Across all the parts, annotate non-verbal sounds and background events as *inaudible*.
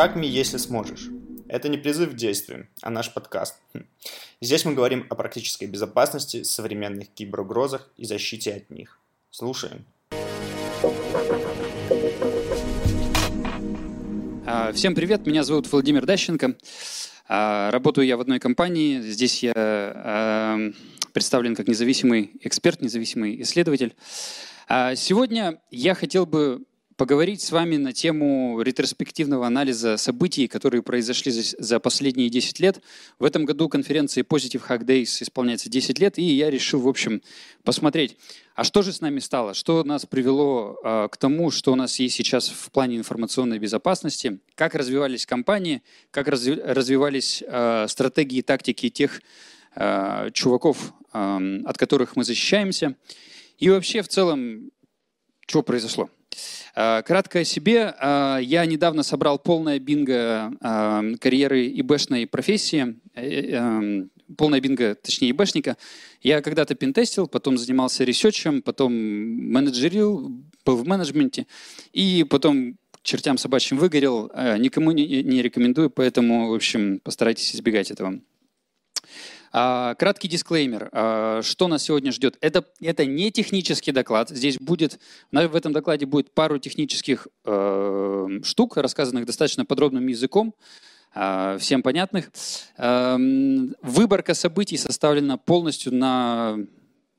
Hack Me, если сможешь. Это не призыв к действию, а наш подкаст. Хм. Здесь мы говорим о практической безопасности, современных киберугрозах и защите от них. Слушаем. А, всем привет, меня зовут Владимир Дащенко. А, работаю я в одной компании. Здесь я а, представлен как независимый эксперт, независимый исследователь. Сегодня я хотел бы поговорить с вами на тему ретроспективного анализа событий, которые произошли за последние 10 лет. В этом году конференции Positive Hack Days исполняется 10 лет, и я решил, в общем, посмотреть, а что же с нами стало, что нас привело э, к тому, что у нас есть сейчас в плане информационной безопасности, как развивались компании, как разви развивались э, стратегии и тактики тех э, чуваков, от которых мы защищаемся, и вообще в целом, что произошло. Э, кратко о себе. Э, я недавно собрал полное бинго э, карьеры ИБшной профессии, полное бинго, точнее, ИБшника. Я когда-то пентестил, потом занимался ресерчем, потом менеджерил, был в менеджменте, и потом чертям собачьим выгорел. Никому не рекомендую, поэтому, в общем, постарайтесь избегать этого. А, краткий дисклеймер. А, что нас сегодня ждет? Это, это не технический доклад. Здесь будет, в этом докладе будет пару технических э, штук, рассказанных достаточно подробным языком, э, всем понятных. Э, выборка событий составлена полностью на,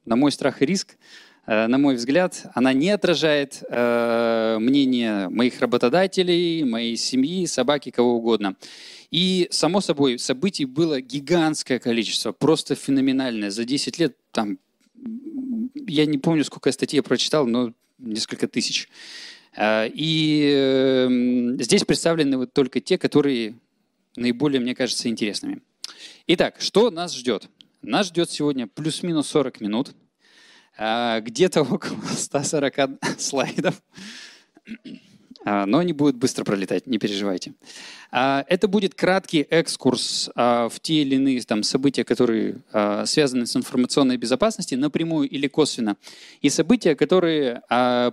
на мой страх и риск. Э, на мой взгляд, она не отражает э, мнение моих работодателей, моей семьи, собаки, кого угодно. И, само собой, событий было гигантское количество, просто феноменальное. За 10 лет там, я не помню, сколько я статей прочитал, но несколько тысяч. Э, и эм, здесь представлены вот только те, которые наиболее, мне кажется, интересными. Итак, что нас ждет? Нас ждет сегодня плюс-минус 40 минут – где-то *laughs* около 140 *laughs* слайдов. *clears throat* А, но они будут быстро пролетать, не переживайте. А, это будет краткий экскурс в те или иные там, события, которые связаны с информационной безопасностью, напрямую или косвенно. И события, которые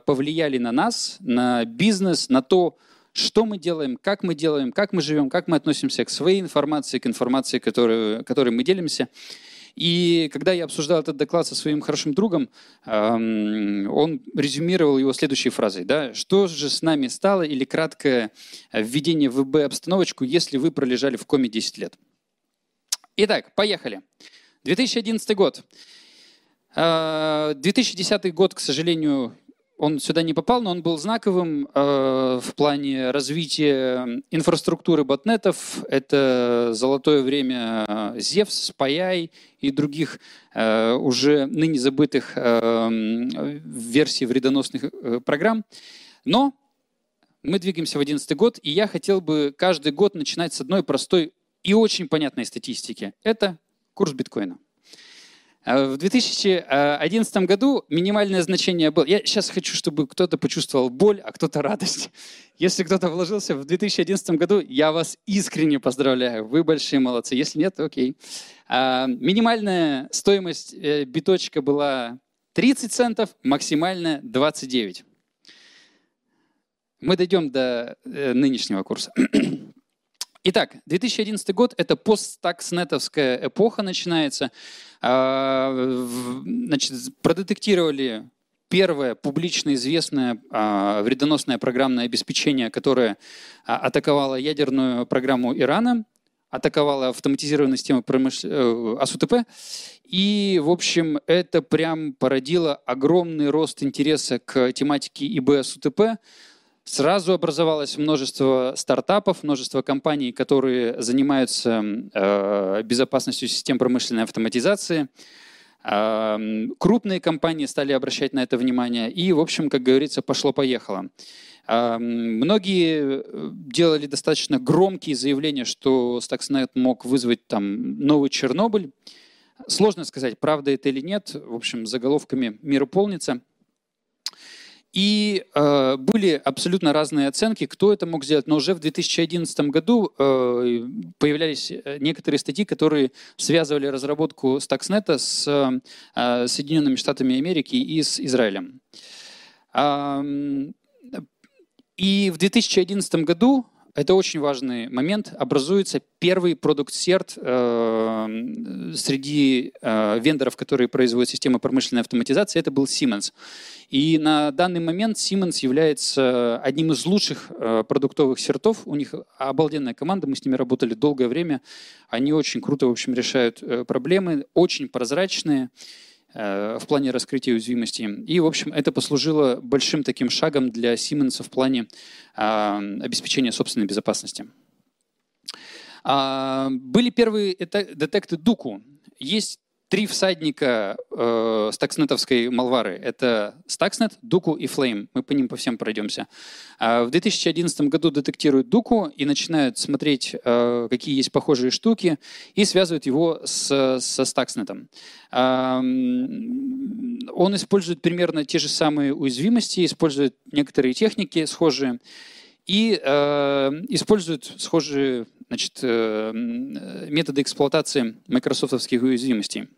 повлияли на нас, на бизнес, на то, что мы делаем, как мы делаем, как мы живем, как мы относимся к своей информации, к информации, которой, которой мы делимся. И когда я обсуждал этот доклад со своим хорошим другом, он резюмировал его следующей фразой. Да? Что же с нами стало или краткое введение в ВБ-обстановочку, если вы пролежали в коме 10 лет? Итак, поехали. 2011 год. 2010 а, год, к сожалению, он сюда не попал, но он был знаковым э, в плане развития инфраструктуры ботнетов. Это золотое время Zevs, Payai и других э, уже ныне забытых э, версий вредоносных э, программ. Но мы двигаемся в 2011 год, и я хотел бы каждый год начинать с одной простой и очень понятной статистики. Это курс биткоина. А в 2011 году минимальное значение было... Я сейчас хочу, чтобы кто-то почувствовал боль, а кто-то радость. Если кто-то вложился в 2011 году, я вас искренне поздравляю. Вы большие молодцы. Если нет, окей. А, минимальная стоимость э, биточка была 30 центов, максимальная 29. Мы дойдем до э, нынешнего курса. *clears throat* Итак, 2011 год – это постстакснетовская эпоха начинается. А, значит, продетектировали первое публично известное а, вредоносное программное обеспечение, которое а, атаковало ядерную программу Ирана, атаковало автоматизированную систему промыш... Э, АСУТП. И, в общем, это прям породило огромный рост интереса к тематике ИБ АСУТП. Сразу образовалось множество стартапов, множество компаний, которые занимаются э, безопасностью систем промышленной автоматизации. Э, крупные компании стали обращать на это внимание. И, в общем, как говорится, пошло-поехало. Э, многие делали достаточно громкие заявления, что Stuxnet мог вызвать там новый Чернобыль. Сложно сказать, правда это или нет. В общем, заголовками мир полнится. И э, были абсолютно разные оценки, кто это мог сделать. Но уже в 2011 году э, появлялись э, некоторые статьи, которые связывали разработку Stuxnet с э, Соединенными Штатами Америки и с Израилем. Э, и в 2011 году это очень важный момент, образуется первый продукт-серт э, среди э, вендоров, которые производят системы промышленной автоматизации, это был Siemens. И на данный момент Siemens является одним из лучших э, продуктовых сертов. У них обалденная команда, мы с ними работали долгое время. Они очень круто, в общем, решают э, проблемы, очень прозрачные. Э, в плане раскрытия уязвимости. И, в общем, это послужило большим таким шагом для Siemens в плане а, обеспечения собственной безопасности. А, были первые детекты Дуку. Есть три всадника э, стакснетовской малвары. Это Stuxnet, Дуку и Flame. Мы по ним по всем пройдемся. А в 2011 году детектируют Дуку и начинают смотреть, э, какие есть похожие штуки, и связывают его с, со Stuxnet. Э, он использует примерно те же самые уязвимости, использует некоторые техники схожие и э, используют схожие значит, э, методы эксплуатации майкрософтовских уязвимостей.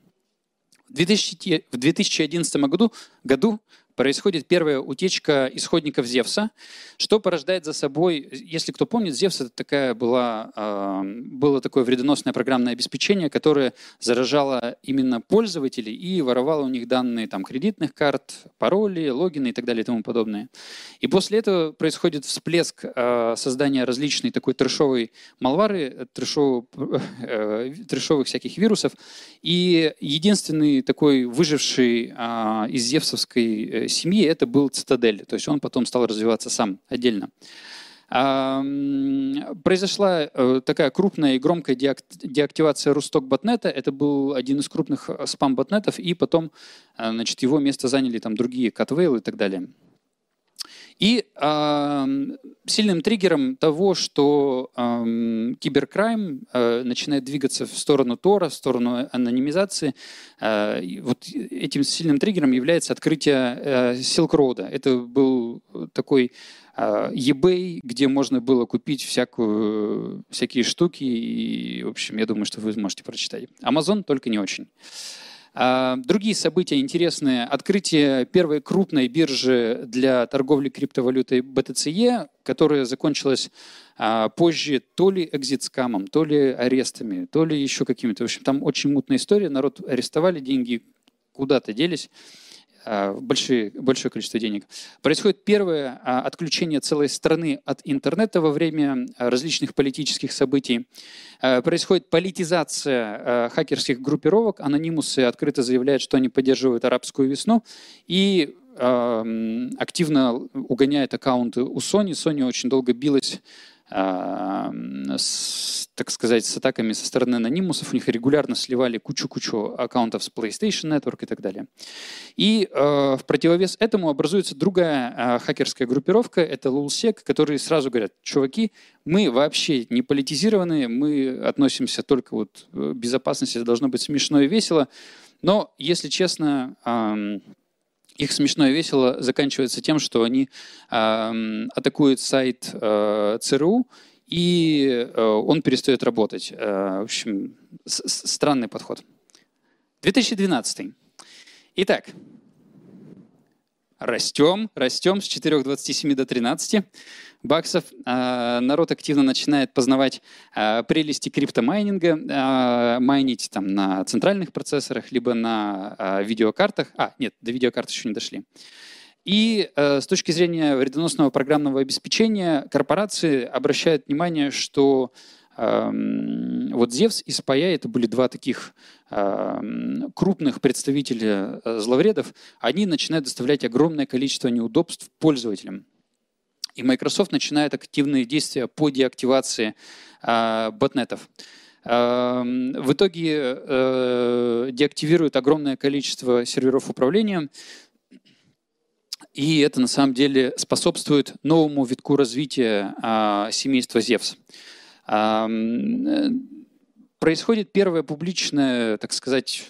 В 2011 году, году происходит первая утечка исходников Зевса, что порождает за собой, если кто помнит, Зевс это такая была, а, было такое вредоносное программное обеспечение, которое заражало именно пользователей и воровало у них данные там, кредитных карт, пароли, логины и так далее и тому подобное. И после этого происходит всплеск а, создания различной такой трешовой малвары, э, трешовых всяких вирусов. И единственный такой выживший а, из зевсовской э, семьи это был Цитадель. То есть он потом стал развиваться сам отдельно. Произошла э, такая крупная и громкая деактивация Русток ботнета. Это был один из крупных спам-ботнетов, и потом э, значит, его место заняли там другие Catwhale и так далее. И э, сильным триггером того, что э, киберкрайм э, начинает двигаться в сторону Тора, в сторону анонимизации, э, вот этим сильным триггером является открытие э, Silk Road. Это был такой э, eBay, где можно было купить всякую, всякие штуки, и, в общем, я думаю, что вы можете прочитать. Amazon только не очень. А, другие события интересные. Открытие первой крупной биржи для торговли криптовалютой BTCE, которая закончилась а, позже то ли экзит-скамом, то ли арестами, то ли еще какими-то. В общем, там очень мутная история. Народ арестовали, деньги куда-то делись. А, большие, большое количество денег. Происходит первое а, отключение целой страны от интернета во время а, различных политических событий. Происходит политизация хакерских группировок. Анонимусы открыто заявляют, что они поддерживают арабскую весну. И активно угоняет аккаунты у Sony. Sony очень долго билась с, так сказать, с атаками со стороны анонимусов. У них регулярно сливали кучу-кучу аккаунтов с PlayStation Network и так далее. И э, в противовес этому образуется другая э, хакерская группировка, это LulzSec, которые сразу говорят, чуваки, мы вообще не политизированы, мы относимся только вот к э, безопасности, это должно быть смешно и весело. Но, если честно, их смешно и весело заканчивается тем, что они э, атакуют сайт э, ЦРУ, и э, он перестает работать. Э, в общем, странный подход. 2012. Итак, растем, растем с 4,27 до 13 баксов. А, народ активно начинает познавать а, прелести криптомайнинга, а, майнить там на центральных процессорах, либо на видеокартах. А, нет, до видеокарт еще не дошли. И э, с точки зрения вредоносного программного обеспечения корпорации обращают внимание, что вот Зевс и Спая, это были два таких эм, крупных представителя э, зловредов, они начинают доставлять огромное количество неудобств пользователям. И Microsoft начинает активные действия по деактивации э, ботнетов. Эм, в итоге э, деактивируют огромное количество серверов управления, и это на самом деле способствует новому витку развития семейства Зевс. Э, происходит первое публичное, так сказать,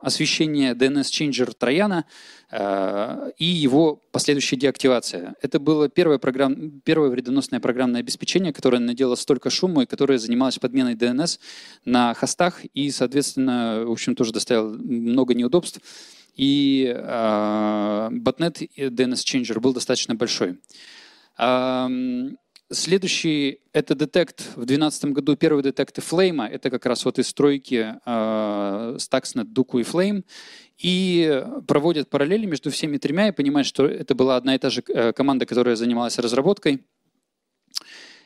освещение DNS-чейнджер Трояна э, и его последующая деактивация. Это было первое, программ, первое вредоносное программное обеспечение, которое наделало столько шума и которое занималось подменой DNS на хостах и, соответственно, в общем, тоже доставило много неудобств. И э, ботнет DNS-чейнджер был достаточно большой. Следующий — это детект в 2012 году, первый детект Flame. Это как раз вот из стройки э, Stuxnet, Duku и Flame. И проводят параллели между всеми тремя и понимают, что это была одна и та же э, команда, которая занималась разработкой.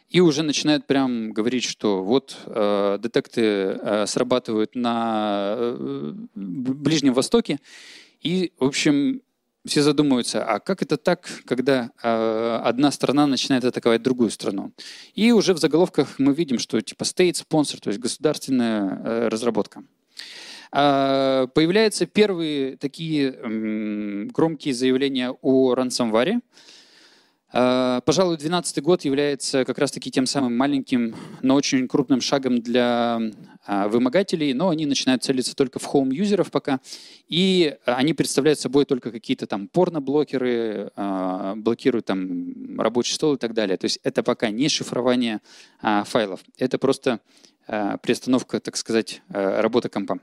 И уже начинают прям говорить, что вот э, детекты э, срабатывают на э, Ближнем Востоке. И, в общем, все задумываются, а как это так, когда э, одна страна начинает атаковать другую страну? И уже в заголовках мы видим, что типа state sponsor, то есть государственная э, разработка. Э, появляются первые такие э, громкие заявления о ransomware. Э, пожалуй, 2012 год является как раз-таки тем самым маленьким, но очень крупным шагом для вымогателей, но они начинают целиться только в хоум-юзеров пока, и они представляют собой только какие-то там порно-блокеры, э, блокируют там рабочий стол и так далее. То есть это пока не шифрование файлов, это просто приостановка, так сказать, работы компа.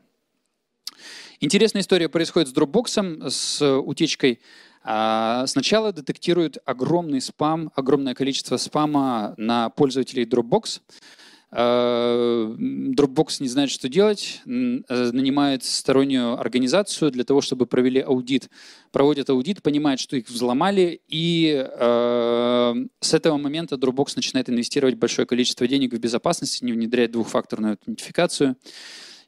Интересная история происходит с Dropbox, с утечкой а, сначала детектирует огромный спам, огромное количество спама на пользователей Dropbox. А, Dropbox не знает, что делать, нанимает стороннюю организацию для того, чтобы провели аудит. Проводят аудит, понимает, что их взломали, и э, с этого момента Dropbox начинает инвестировать большое количество денег в безопасность, не внедряет двухфакторную аутентификацию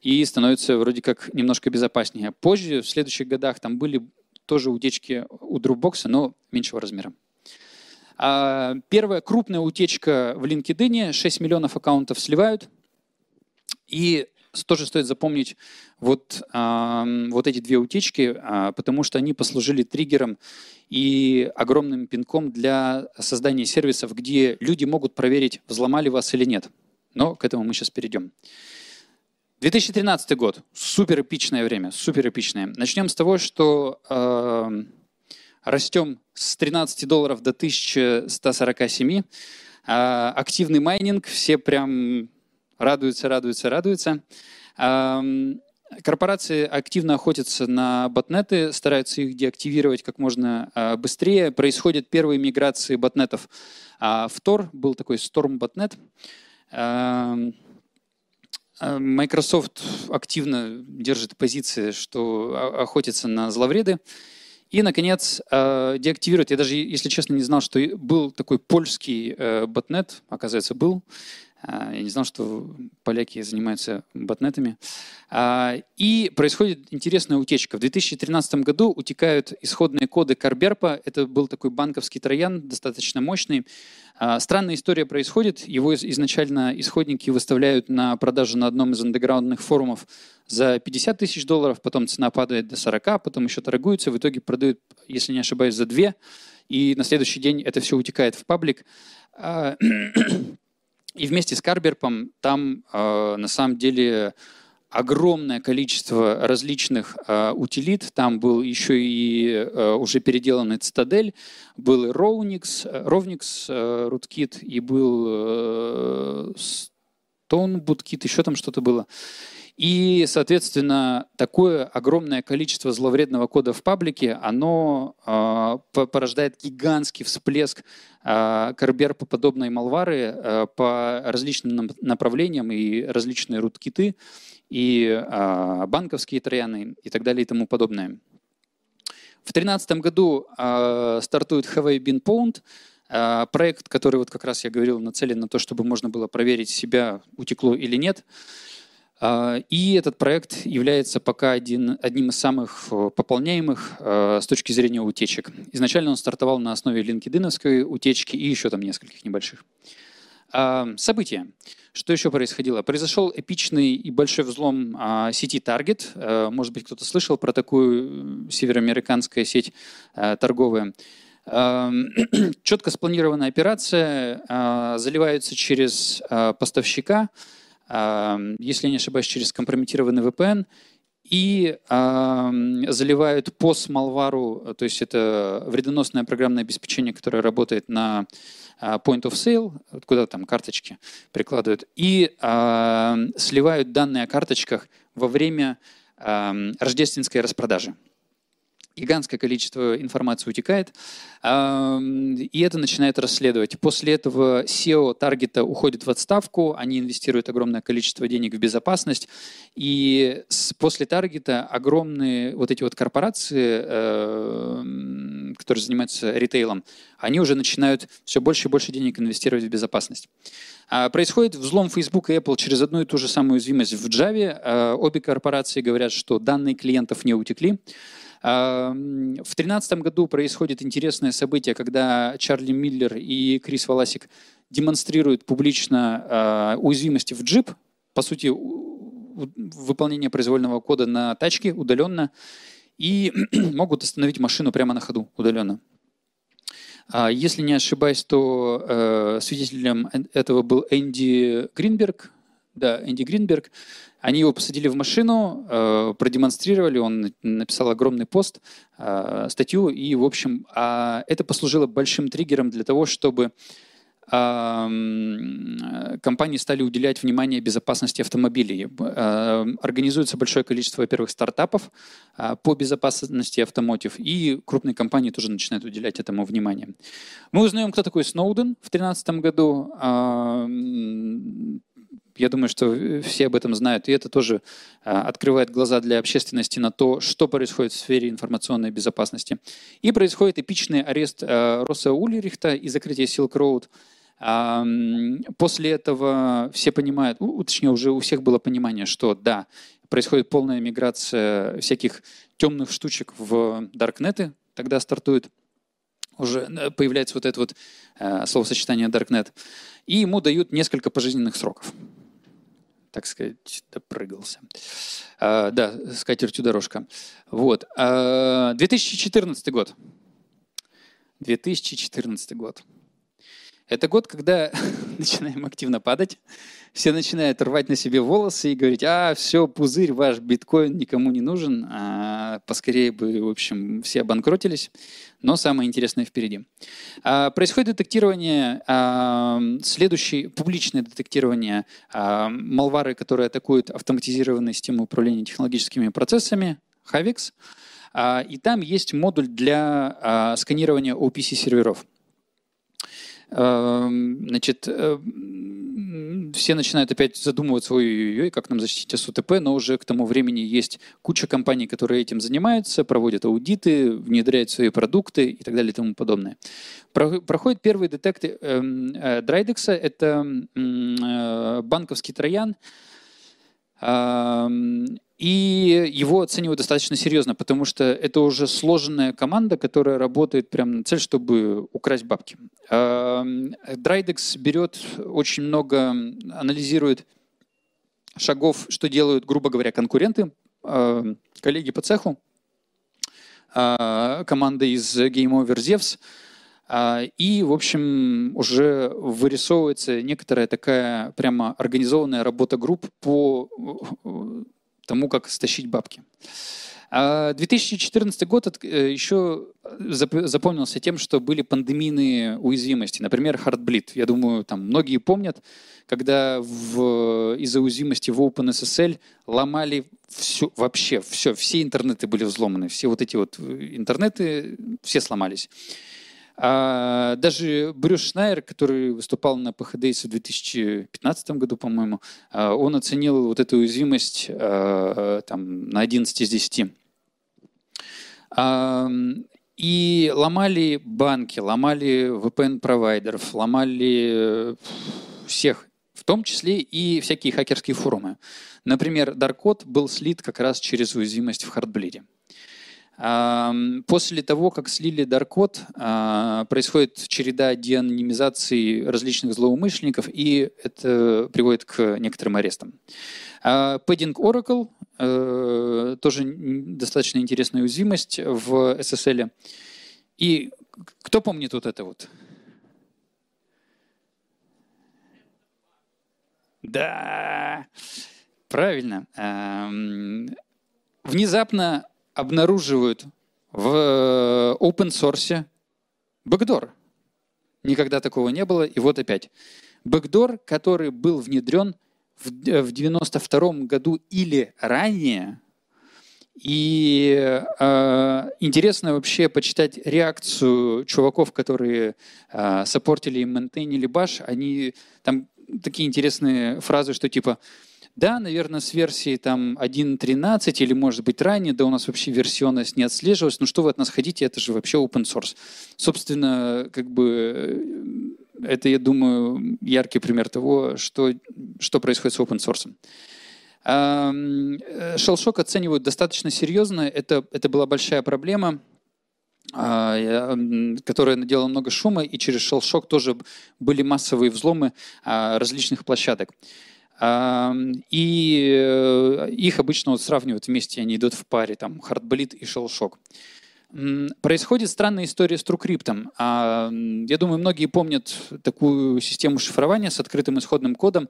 и становится вроде как немножко безопаснее. Позже, в следующих годах, там были тоже утечки у Dropbox, но меньшего размера. А первая крупная утечка в LinkedIn, 6 миллионов аккаунтов сливают. И тоже стоит запомнить вот, а, вот эти две утечки, а, потому что они послужили триггером и огромным пинком для создания сервисов, где люди могут проверить, взломали вас или нет. Но к этому мы сейчас перейдем. 2013 год. Супер эпичное время, супер эпичное. Начнем с того, что э, растем с 13 долларов до 1147. Э, активный майнинг, все прям радуются, радуются, радуются. Э, корпорации активно охотятся на ботнеты, стараются их деактивировать как можно э, быстрее. Происходят первые миграции ботнетов в Tor, был такой Storm ботнет. А, Microsoft активно держит позиции, что охотится на зловреды. И, наконец, а, деактивирует. Я даже, если честно, не знал, что был такой польский э, ботнет, оказывается, был. А, я не знал, что поляки занимаются ботнетами. И происходит интересная утечка. В 2013 году утекают исходные коды Карберпа. Это был такой банковский троян, достаточно мощный. А, странная история происходит. Его изначально исходники выставляют на продажу на одном из андеграундных форумов за 50 тысяч долларов, потом цена падает до 40, потом еще торгуются, в итоге продают, если не ошибаюсь, за 2, и на следующий день это все утекает в паблик. *clears throat* *clears throat* И вместе с Карберпом там а, на самом деле огромное количество различных э, утилит. Там был еще и э, уже переделанный Цитадель, был и Rovnix, Rovnix э, Rootkit, и был э, Stone еще там что-то было. И, соответственно, такое огромное количество зловредного кода в паблике, оно э, порождает гигантский всплеск э, подобной малвары э, по различным направлениям и различные руткиты и э, банковские трояны и так далее и тому подобное. В 2013 году э, стартует Have I Been э, проект, который, вот как раз я говорил, нацелен на то, чтобы можно было проверить себя, утекло или нет. И этот проект является пока один, одним из самых пополняемых с точки зрения утечек. Изначально он стартовал на основе LinkedIn утечки и еще там нескольких небольших. События. Что еще происходило? Произошел эпичный и большой взлом а, сети Target. А, может быть, кто-то слышал про такую североамериканскую сеть а, торговая. А, четко спланированная операция. А, заливаются через а, поставщика, а, если не ошибаюсь, через компрометированный VPN и э, заливают по Smallware, то есть это вредоносное программное обеспечение, которое работает на а, point of sale, куда там карточки прикладывают, и э, сливают данные о карточках во время э, рождественской распродажи. Гигантское количество информации утекает, и это начинает расследовать. После этого SEO таргета уходит в отставку, они инвестируют огромное количество денег в безопасность, и после таргета огромные вот эти вот корпорации, э, которые занимаются ритейлом, они уже начинают все больше и больше денег инвестировать в безопасность. А происходит взлом Facebook и Apple через одну и ту же самую уязвимость в Java. Э, обе корпорации говорят, что данные клиентов не утекли. В 2013 году происходит интересное событие, когда Чарли Миллер и Крис Валасик демонстрируют публично а, уязвимости в джип, по сути, выполнение произвольного кода на тачке удаленно, и *clears throat* могут остановить машину прямо на ходу удаленно. А, если не ошибаюсь, то э, свидетелем этого был Энди Гринберг, да, Энди Гринберг. Они его посадили в машину, э, продемонстрировали, он написал огромный пост, э, статью, и, в общем, э, это послужило большим триггером для того, чтобы компании стали уделять внимание безопасности автомобилей. Организуется большое количество, во-первых, стартапов по безопасности автомотив, и крупные компании тоже начинают уделять этому внимание. Мы узнаем, кто такой Сноуден в 2013 году я думаю, что э, все об этом знают, и это тоже а, открывает глаза для общественности на то, что происходит в сфере информационной безопасности. И происходит эпичный арест а, Росса Ульрихта и закрытие Silk Road. После этого все понимают, точнее уже у всех было понимание, что да, происходит полная миграция всяких темных штучек в даркнеты, тогда стартует уже э, появляется вот это вот э, словосочетание Darknet, и ему дают несколько пожизненных сроков так сказать, допрыгался. А, да, с катертью дорожка. Вот. А, 2014 год. 2014 год. Это год, когда *laughs* начинаем активно падать, все начинают рвать на себе волосы и говорить, а, все, пузырь, ваш биткоин никому не нужен, а, поскорее бы, в общем, все обанкротились, но самое интересное впереди. А, происходит детектирование, а, следующее публичное детектирование а, малвары, которые атакуют автоматизированные системы управления технологическими процессами, Havix, и там есть модуль для сканирования OPC-серверов. Эм, значит, э, все начинают опять задумываться, ой-ой-ой, как нам защитить СУТП, но уже к тому времени есть куча компаний, которые этим занимаются, проводят аудиты, внедряют свои продукты и так далее и тому подобное. Проходит первый детект эм, э, Драйдекса, это э, банковский троян, эм, и его оценивают достаточно серьезно, потому что это уже сложенная команда, которая работает прямо на цель, чтобы украсть бабки. Драйдекс берет очень много, анализирует шагов, что делают, грубо говоря, конкуренты, коллеги по цеху, а, команда из Game Over Zevs, а, и, в общем, уже вырисовывается некоторая такая прямо организованная работа групп по тому, как стащить бабки. 2014 а год э, еще запомнился тем, что были пандемийные уязвимости. Например, Heartbleed. Я думаю, там многие помнят, когда из-за уязвимости в OpenSSL ломали все, вообще все, все интернеты были взломаны, все вот эти вот э, интернеты, все сломались. А даже Брюс Шнайер, который выступал на PHDS в 2015 году, по-моему, а, он оценил вот эту уязвимость а, там, на 11 из 10. И ломали банки, ломали VPN-провайдеров, ломали всех, в том числе и всякие хакерские форумы. Например, Darkcode был слит как раз через уязвимость в хардблиде. После того, как слили Даркод, происходит череда деанонимизации различных злоумышленников, и это приводит к некоторым арестам. Padding Oracle э, тоже достаточно интересная уязвимость в SSL. И кто помнит вот это вот? Да, правильно. Внезапно обнаруживают в э, open source бэкдор. Никогда такого не было, и вот опять. Бэкдор, который был внедрен в 92 году или ранее, И э, интересно вообще почитать реакцию чуваков, которые э, саппортили и мейнтейнили баш. Они там такие интересные фразы, что типа да, наверное, с версии там 1.13 или, может быть, ранее, да у нас вообще версионность не отслеживалась. Ну что вы от нас хотите, это же вообще open source. Собственно, как бы это, я думаю, яркий пример того, что, что происходит с open source. Shellshock оценивают достаточно серьезно. Это, это была большая проблема, а, которая наделала много шума, и через Shellshock тоже были массовые взломы а, различных площадок. И э, их обычно вот сравнивают вместе, они идут в паре, там, Heartbleed и Shellshock. Происходит странная история с TrueCrypt. Я думаю, многие помнят такую систему шифрования с открытым исходным кодом.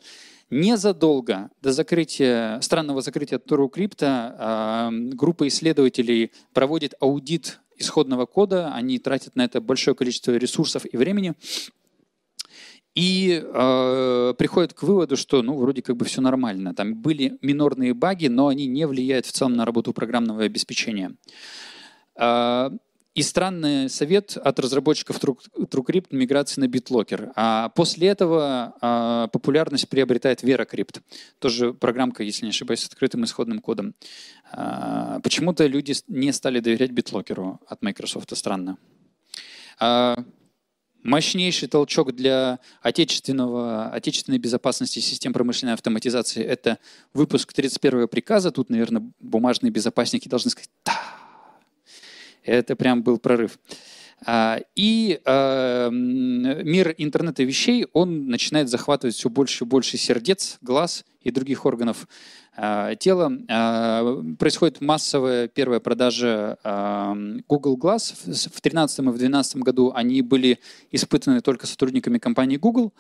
Незадолго до закрытия, странного закрытия TrueCrypt группа исследователей проводит аудит исходного кода. Они тратят на это большое количество ресурсов и времени и э, приходят к выводу, что ну вроде как бы все нормально. Там были минорные баги, но они не влияют в целом на работу программного обеспечения. Э, и странный совет от разработчиков TrueCrypt миграции на BitLocker. А после этого э, популярность приобретает VeraCrypt. Тоже программка, если не ошибаюсь, с открытым исходным кодом. Э, почему-то люди не стали доверять BitLocker от Microsoft. Странно мощнейший толчок для отечественного, отечественной безопасности систем промышленной автоматизации – это выпуск 31 приказа. Тут, наверное, бумажные безопасники должны сказать «да». Это прям был прорыв. А, и э, мир интернета вещей, он начинает захватывать все больше и больше сердец, глаз и других органов э, тела. Э, происходит массовая первая продажа э, Google Glass. В 2013 и в 2012 году они были испытаны только сотрудниками компании Google.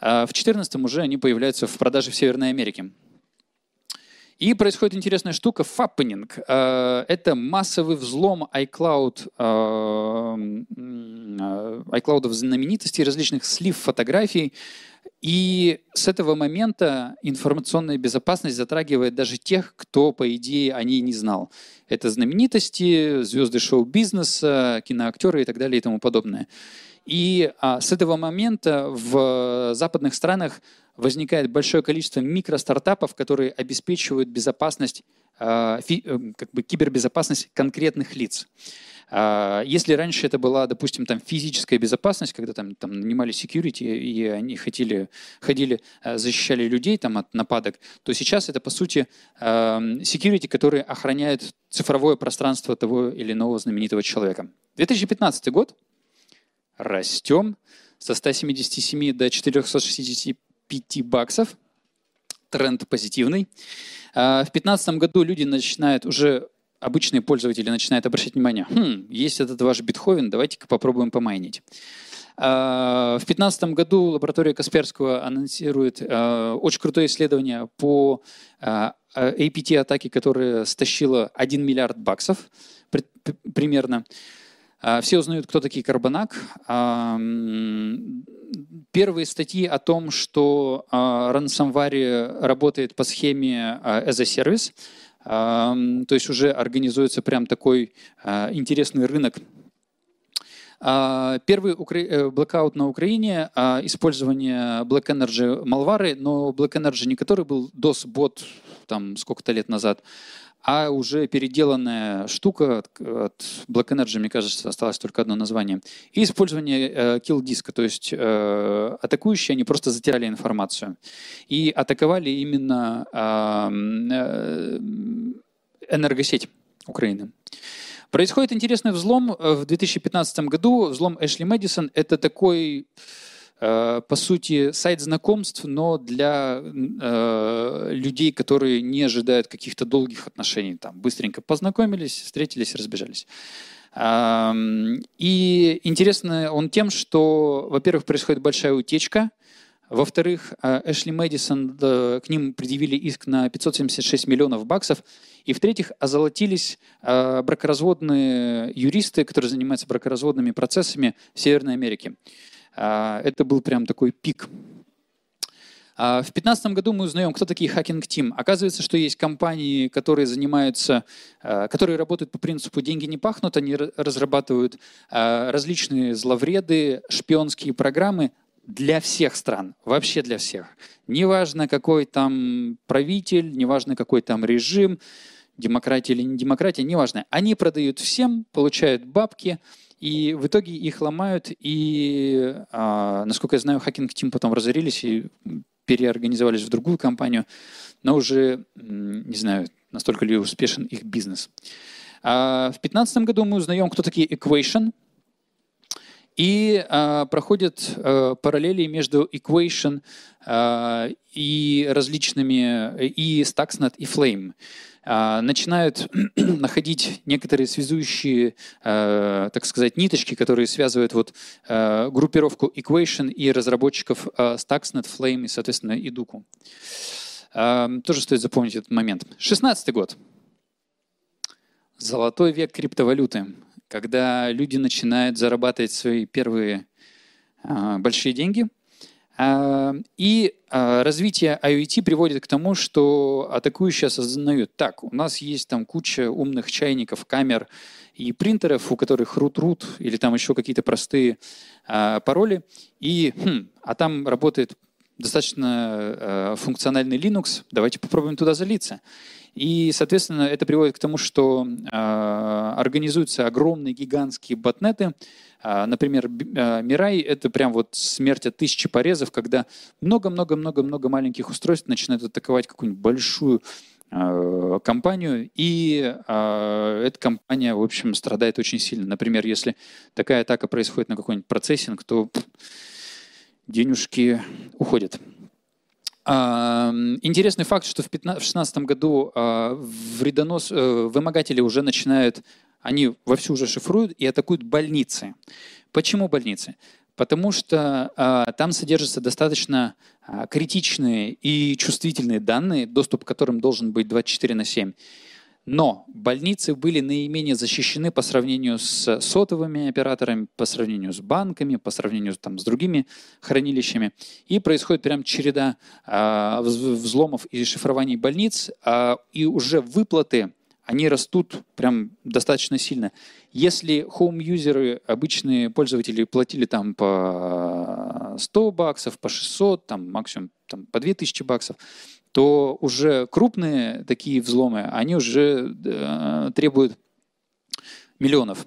В 2014 уже они появляются в продаже в Северной Америке. И происходит интересная штука, фаппенинг. Это массовый взлом iCloud, iCloud знаменитостей, различных слив фотографий. И с этого момента информационная безопасность затрагивает даже тех, кто, по идее, о ней не знал. Это знаменитости, звезды шоу-бизнеса, киноактеры и так далее и тому подобное. И а, с этого момента в западных странах возникает большое количество микростартапов, которые обеспечивают безопасность, а, э, как бы кибербезопасность конкретных лиц. А, если раньше это была, допустим, там физическая безопасность, когда там, там нанимали security, и они хотели, ходили, а, защищали людей там, от нападок, то сейчас это, по сути, security, который охраняет цифровое пространство того или иного знаменитого человека. 2015 год. Растем со 177 до 465 5 баксов. Тренд позитивный. А, в 2015 году люди начинают уже обычные пользователи начинают обращать внимание, хм, есть этот ваш битховен, давайте-ка попробуем помайнить. А, в 2015 году лаборатория Касперского анонсирует а, очень крутое исследование по APT-атаке, которая стащила 1 миллиард баксов примерно. Все узнают, кто такие Карбонак первые статьи о том, что ransomware работает по схеме as a service, то есть уже организуется прям такой э, интересный рынок. Первый блокаут на Украине, использование Black Energy Malware, но Black Energy не который был DOS-бот там сколько-то лет назад, а уже переделанная штука от, от Black Energy, мне кажется, осталось только одно название. И использование э, kill диска, то есть э, атакующие, они просто затирали информацию. И атаковали именно э, энергосеть Украины. Происходит интересный взлом в 2015 году. Взлом Эшли Мэдисон – это такой Э, по сути, сайт знакомств, но для э, людей, которые не ожидают каких-то долгих отношений. Там быстренько познакомились, встретились, разбежались. И интересно он тем, что, во-первых, происходит большая утечка, во-вторых, э, Эшли Мэдисон, к ним предъявили иск на 576 миллионов баксов. И в-третьих, озолотились бракоразводные юристы, которые занимаются бракоразводными процессами в Северной Америке. А, это был прям такой пик. А в 2015 году мы узнаем, кто такие Hacking Team. Оказывается, что есть компании, которые занимаются, а, которые работают по принципу «деньги не пахнут», они разрабатывают различные зловреды, шпионские программы для всех стран, вообще для всех. Неважно, какой там правитель, неважно, какой там режим, демократия или не демократия, неважно. Они продают всем, получают бабки, и в итоге их ломают, и, а, насколько я знаю, Hacking Team потом разорились и переорганизовались в другую компанию, но уже, не знаю, настолько ли успешен их бизнес. А в 2015 году мы узнаем, кто такие Equation, и а, проходят а, параллели между Equation а, и различными, и Stuxnet, и Flame. А, начинают *clears throat* находить некоторые связующие, а, так сказать, ниточки, которые связывают вот а, группировку Equation и разработчиков Stuxnet, Flame и, соответственно, и Duku. Тоже стоит запомнить этот момент. 16 год. Золотой век криптовалюты, когда люди начинают зарабатывать свои первые большие деньги – и а, развитие IoT приводит к тому, что атакующие осознают, так, у нас есть там куча умных чайников, камер и принтеров, у которых root-root или там еще какие-то простые а, пароли, и, хм, а там работает достаточно а, функциональный Linux, давайте попробуем туда залиться. И, соответственно, это приводит к тому, что э, организуются огромные гигантские ботнеты. Э, например, Мирай — это прям вот смерть от тысячи порезов, когда много-много-много-много маленьких устройств начинают атаковать какую-нибудь большую э, компанию, и э, эта компания, в общем, страдает очень сильно. Например, если такая атака происходит на какой-нибудь процессинг, то денежки уходят. Интересный факт, что в 2016 году а, вредонос, э, вымогатели уже начинают, они вовсю уже шифруют и атакуют больницы. Почему больницы? Потому что а, там содержатся достаточно а, критичные и чувствительные данные, доступ к которым должен быть 24 на 7. Но больницы были наименее защищены по сравнению с сотовыми операторами, по сравнению с банками, по сравнению там, с другими хранилищами. И происходит прям череда э, взломов и шифрований больниц, э, и уже выплаты, они растут прям достаточно сильно. Если home-юзеры, обычные пользователи платили там по 100 баксов, по 600, там максимум там, по 2000 баксов, то уже крупные такие взломы, они уже э, требуют миллионов.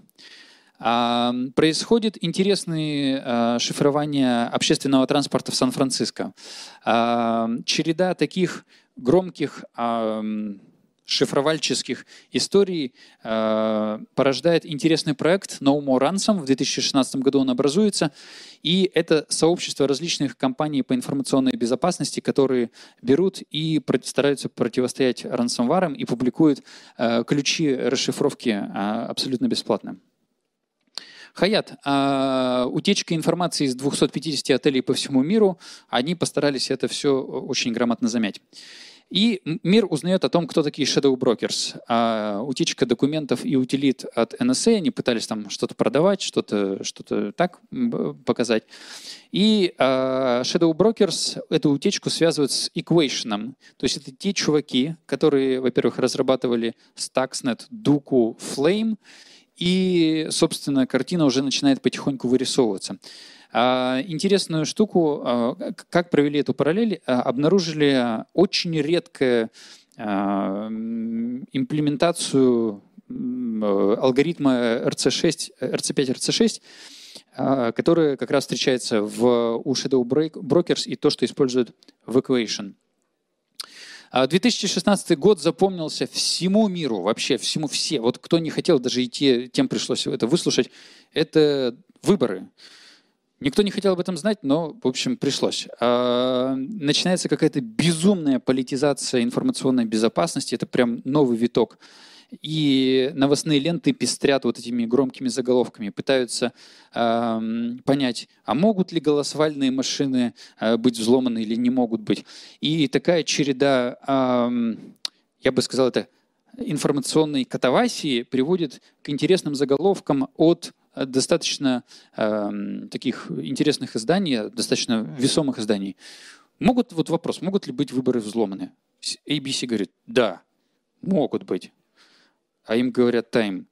А, происходит интересное а, шифрование общественного транспорта в Сан-Франциско. А, череда таких громких а, шифровальческих историй э, порождает интересный проект No More Ransom. В 2016 году он образуется. И это сообщество различных компаний по информационной безопасности, которые берут и стараются противостоять рансомварам и публикуют э, ключи расшифровки э, абсолютно бесплатно. Хаят, а, утечка информации из 250 отелей по всему миру, они постарались это все очень грамотно замять. И мир узнает о том, кто такие shadow brokers. А утечка документов и утилит от NSA, они пытались там что-то продавать, что-то что так показать. И а, shadow brokers эту утечку связывают с equation. То есть это те чуваки, которые, во-первых, разрабатывали Stuxnet, Duku, Flame, и, собственно, картина уже начинает потихоньку вырисовываться. А, интересную штуку, а, как провели эту параллель, а, обнаружили очень редкую имплементацию алгоритма RC6, RC5, RC6, который как раз встречается в, у Shadow Brokers и то, что используют в Equation. 2016 год запомнился всему миру, вообще всему все. Вот кто не хотел даже идти, тем пришлось это выслушать. Это выборы. Никто не хотел об этом знать, но, в общем, пришлось. А, начинается какая-то безумная политизация информационной безопасности. Это прям новый виток. И новостные ленты пестрят вот этими громкими заголовками, пытаются э, понять, а могут ли голосовальные машины э, быть взломаны или не могут быть. И такая череда, э, я бы сказал, это информационной катавасии приводит к интересным заголовкам от достаточно э, таких интересных изданий, достаточно весомых изданий. Могут, вот вопрос, могут ли быть выборы взломаны? ABC говорит, да, могут быть. А им говорят Time,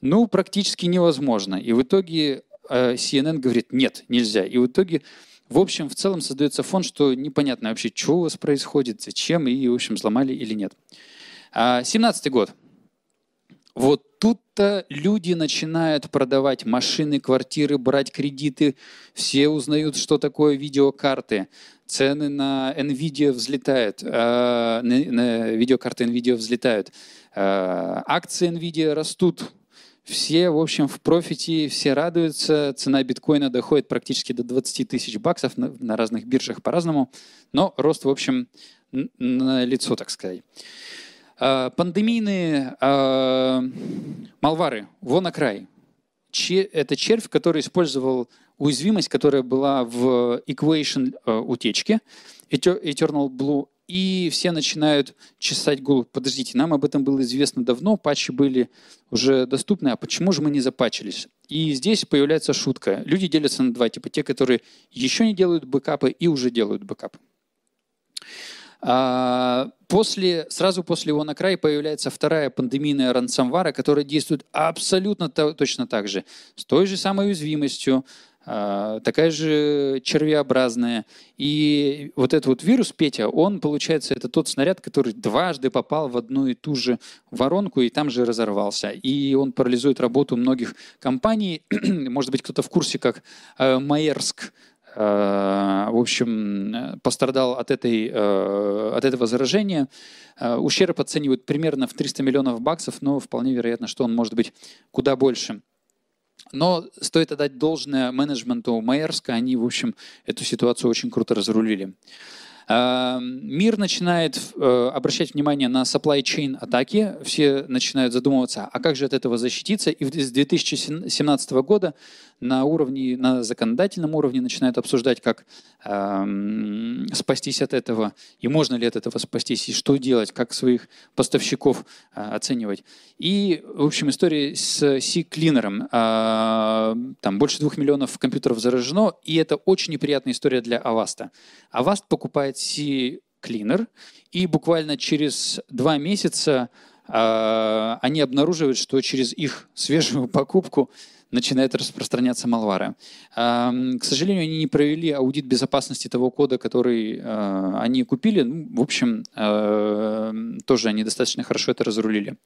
ну, практически невозможно. И в итоге э, CNN говорит, нет, нельзя. И в итоге, в общем, в целом создается фон, что непонятно вообще, что у вас происходит, зачем, и, в общем, взломали или нет. 17 год. Вот тут-то люди начинают продавать машины, квартиры, брать кредиты. Все узнают, что такое видеокарты. Цены на NVIDIA взлетают, э, на, видеокарты NVIDIA взлетают. Э, акции NVIDIA растут. Все, в общем, в профите, все радуются. Цена биткоина доходит практически до 20 тысяч баксов на, на разных биржах по-разному. Но рост, в общем, на лицо, так сказать. Э, пандемийные э, малвары, вон край. Это червь, который использовал уязвимость, которая была в equation э, утечке, Eternal Blue, и все начинают чесать голову. Подождите, нам об этом было известно давно, патчи были уже доступны, а почему же мы не запатчились? И здесь появляется шутка. Люди делятся на два типа. Те, которые еще не делают бэкапы и уже делают бэкапы. А, после, сразу после WannaCry появляется вторая пандемийная рансомвара, которая действует абсолютно точно так же, с той же самой уязвимостью, а, такая же червеобразная. И вот этот вот вирус, Петя, он, получается, это тот снаряд, который дважды попал в одну и ту же воронку и там же разорвался. И он парализует работу многих компаний. *clears throat* Может быть, кто-то в курсе, как э, Майерск в общем, пострадал от, этой, э, от этого заражения. Э, ущерб оценивают примерно в 300 миллионов баксов, но вполне вероятно, что он может быть куда больше. Но стоит отдать должное менеджменту Майерска, они, в общем, эту ситуацию очень круто разрулили. Мир начинает э, обращать внимание на supply chain атаки, все начинают задумываться, а как же от этого защититься, и с 2017 года на уровне, на законодательном уровне начинают обсуждать, как эм, спастись от этого, и можно ли от этого спастись, и что делать, как своих поставщиков э, оценивать. И, в общем, история с C-клинером. Э, там больше двух миллионов компьютеров заражено, и это очень неприятная история для Avast. Avast покупает C-Cleaner, и буквально через два месяца э, они обнаруживают, что через их свежую покупку начинает распространяться малвара. Э, к сожалению, они не провели аудит безопасности того кода, который э, они купили. Ну, в общем, э, тоже они достаточно хорошо это разрулили.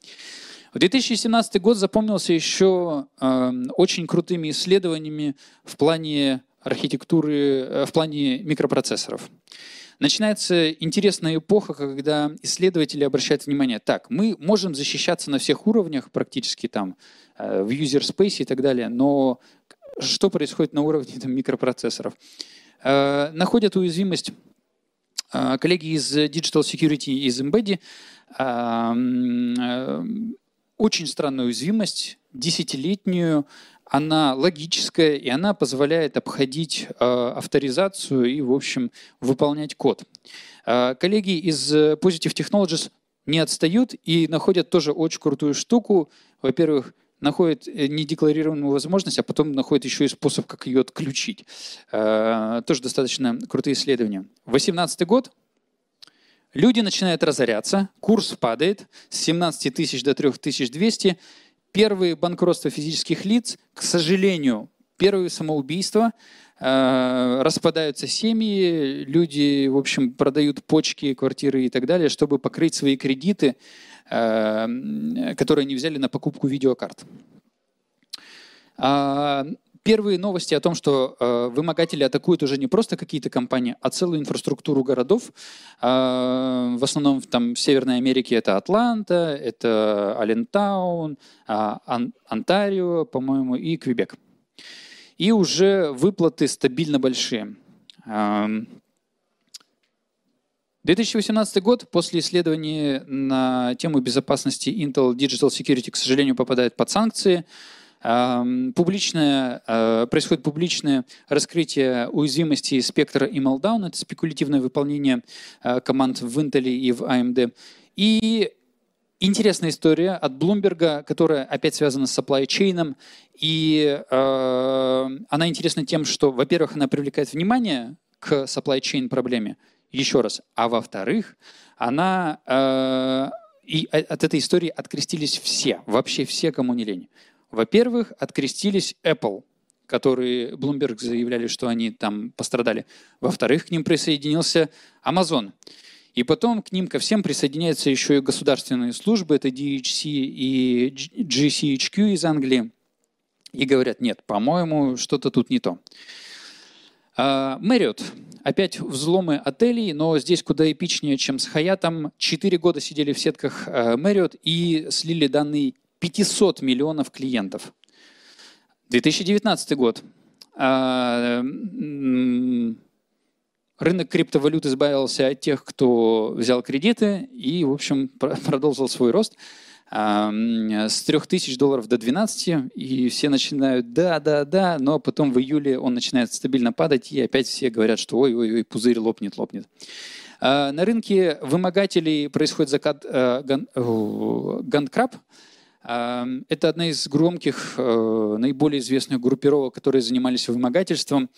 2017 год запомнился еще э, очень крутыми исследованиями в плане архитектуры, э, в плане микропроцессоров начинается интересная эпоха, когда исследователи обращают внимание, так, мы можем защищаться на всех уровнях, практически там в user space и так далее, но что происходит на уровне там, микропроцессоров? Э, находят уязвимость э, коллеги из Digital Security из Embed, очень странную уязвимость, десятилетнюю, она логическая, и она позволяет обходить э, авторизацию и, в общем, выполнять код. Э, коллеги из Positive Technologies не отстают и находят тоже очень крутую штуку. Во-первых, находят э, недекларированную возможность, а потом находят еще и способ, как ее отключить. Э, тоже достаточно крутые исследования. 2018 год. Люди начинают разоряться, курс падает с 17 тысяч до 3200, Первые банкротства физических лиц, к сожалению, первые самоубийства, э, распадаются семьи, люди, в общем, продают почки, квартиры и так далее, чтобы покрыть свои кредиты, которые они взяли на покупку видеокарт. А, первые новости о том, что э, вымогатели атакуют уже не просто какие-то компании, а целую инфраструктуру городов. Э, в основном там в Северной Америке это Атланта, это Алентаун, Ан- Онтарио, по-моему, и Квебек. И уже выплаты стабильно большие. 2018 эм, год после исследования на тему безопасности Intel Digital Security, к сожалению, попадает под санкции. Публичное, э, происходит публичное раскрытие уязвимости спектра и Meltdown, это спекулятивное выполнение э, команд в Intel и в AMD. И интересная история от Bloomberg, которая опять связана с supply chain, и э, она интересна тем, что, во-первых, она привлекает внимание к supply chain проблеме, еще раз. А во-вторых, она... Э, и от этой истории открестились все, вообще все, кому не лень. Во-первых, открестились Apple, которые Bloomberg заявляли, что они там пострадали. Во-вторых, к ним присоединился Amazon. И потом к ним ко всем присоединяются еще и государственные службы, это DHC и GCHQ из Англии. И говорят, нет, по-моему, что-то тут не то. Мэриот. Опять взломы отелей, но здесь куда эпичнее, чем с Хаятом. Четыре года сидели в сетках Мэриот и слили данные 500 миллионов клиентов. 2019 год. А, рынок криптовалют избавился от тех, кто взял кредиты и, в общем, продолжил свой рост с 3000 долларов до 12, и все начинают «да, да, да», но потом в июле он начинает стабильно падать, и опять все говорят, что ой-ой-ой, пузырь лопнет, лопнет. А, на рынке вымогателей происходит закат э, гандкраб, это одна из громких, э, наиболее известных группировок, которые занимались вымогательством.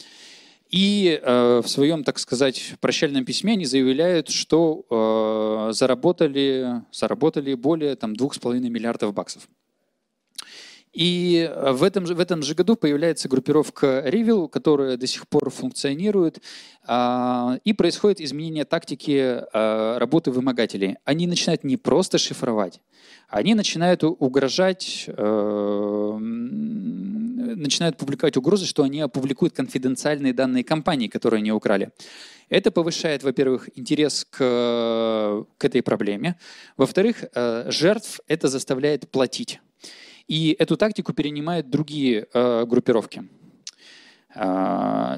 И э, в своем, так сказать, прощальном письме они заявляют, что э, заработали, заработали более там, 2,5 миллиардов баксов. И в этом, же, в этом же году появляется группировка Revil, которая до сих пор функционирует, и происходит изменение тактики работы вымогателей. Они начинают не просто шифровать, они начинают угрожать, э, начинают публиковать угрозы, что они опубликуют конфиденциальные данные компании, которые они украли. Это повышает, во-первых, интерес к, к этой проблеме. Во-вторых, э, жертв это заставляет платить. И эту тактику перенимают другие э, группировки.